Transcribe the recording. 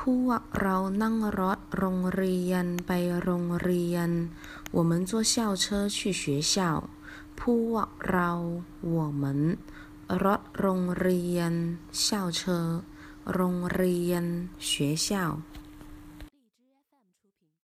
พวกเรานั่งรถโรงเรียนไปโรงเรียน我们坐校车去学校พวกเรา我们รถโรงเรียน校车โรงเรียน学校